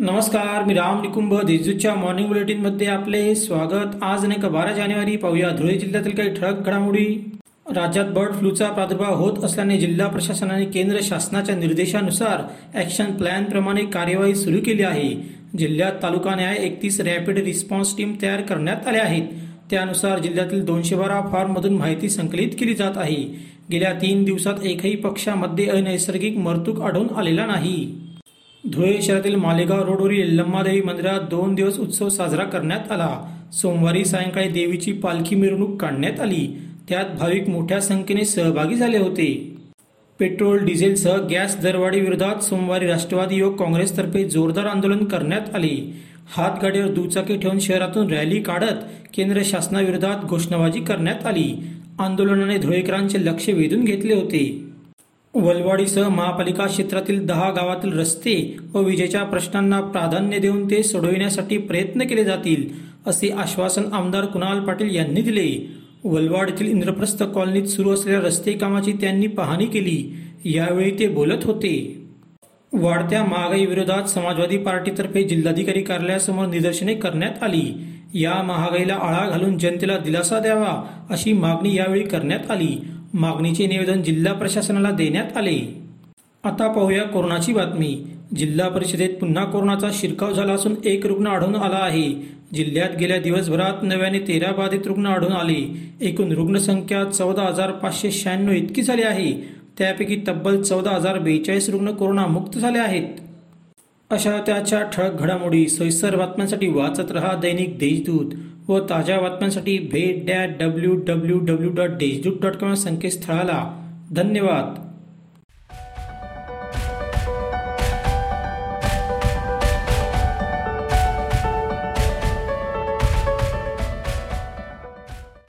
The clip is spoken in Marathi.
नमस्कार मी राम निकुंभ देजूच्या मॉर्निंग बुलेटिनमध्ये आपले स्वागत. आज अनेक बारा जानेवारी पाहूया धुळे जिल्ह्यातील काही ठळक घडामोडी. राज्यात बर्ड फ्लूचा प्रादुर्भाव होत असल्याने जिल्हा प्रशासनाने केंद्र शासनाच्या निर्देशानुसार ॲक्शन प्लॅनप्रमाणे कार्यवाही सुरू केली आहे. जिल्ह्यात तालुका न्याय एकतीस रॅपिड रिस्पॉन्स टीम तयार करण्यात आल्या आहेत. त्यानुसार जिल्ह्यातील दोनशे बारा फॉर्ममधून माहिती संकलित केली जात आहे. गेल्या तीन दिवसात एकही पक्षामध्ये अनैसर्गिक मरतूक आढळून आलेला नाही. धुळे शहरातील मालेगाव रोडवरील लम्मादेवी मंदिरात दोन दिवस उत्सव साजरा करण्यात आला. सोमवारी सायंकाळी देवीची पालखी मिरवणूक काढण्यात आली. त्यात भाविक मोठ्या संख्येने सहभागी झाले होते. पेट्रोल डिझेलसह गॅस दरवाढी विरोधात सोमवारी राष्ट्रवादी युवक काँग्रेसतर्फे जोरदार आंदोलन करण्यात आले. हातगाडीवर दुचाकी ठेवून शहरातून रॅली काढत केंद्र शासनाविरोधात घोषणाबाजी करण्यात आली. आंदोलनाने धुळेकरांचे लक्ष वेधून घेतले होते. वलवाडीसह महापालिका क्षेत्रातील दहा गावातील रस्ते व विजेच्या प्रश्नांना प्राधान्य देऊन ते सोडविण्यासाठी प्रयत्न केले जातील असे आश्वासन आमदार कुणाल पाटील यांनी दिले. वलवाड येथील इंद्रप्रस्थ कॉलनीत सुरू असलेल्या रस्ते कामाची त्यांनी पाहणी केली. यावेळी ते बोलत होते. वाढत्या महागाई विरोधात समाजवादी पार्टीतर्फे जिल्हाधिकारी कार्यालयासमोर निदर्शने करण्यात आली. या महागाईला आळा घालून जनतेला दिलासा द्यावा अशी मागणी यावेळी करण्यात आली. मागणीचे निवेदन जिल्हा प्रशासनाला देण्यात आले. आता पाहूया कोरोनाची बातमी. जिल्हा परिषदेत पुन्हा कोरोनाचा शिरकाव झाला असून एक रुग्ण आढळून आला आहे. जिल्ह्यात गेल्या दिवसभरात नव्याने तेरा बाधित रुग्ण आढळून आले. एकूण रुग्णसंख्या चौदा हजार पाचशे शहाण्णव इतकी झाली आहे. त्यापैकी तब्बल चौदा हजार बेचाळीस रुग्ण कोरोनामुक्त झाले आहेत. अशा त्याच्या ठळक घडामोडी सोयीस्कर बातम्यांसाठी वाचत रहा दैनिक देशदूत. व ताज्या बातम्यांसाठी भेट that W W W dot Deshdoot dot com संकेतस्थळाला. धन्यवाद.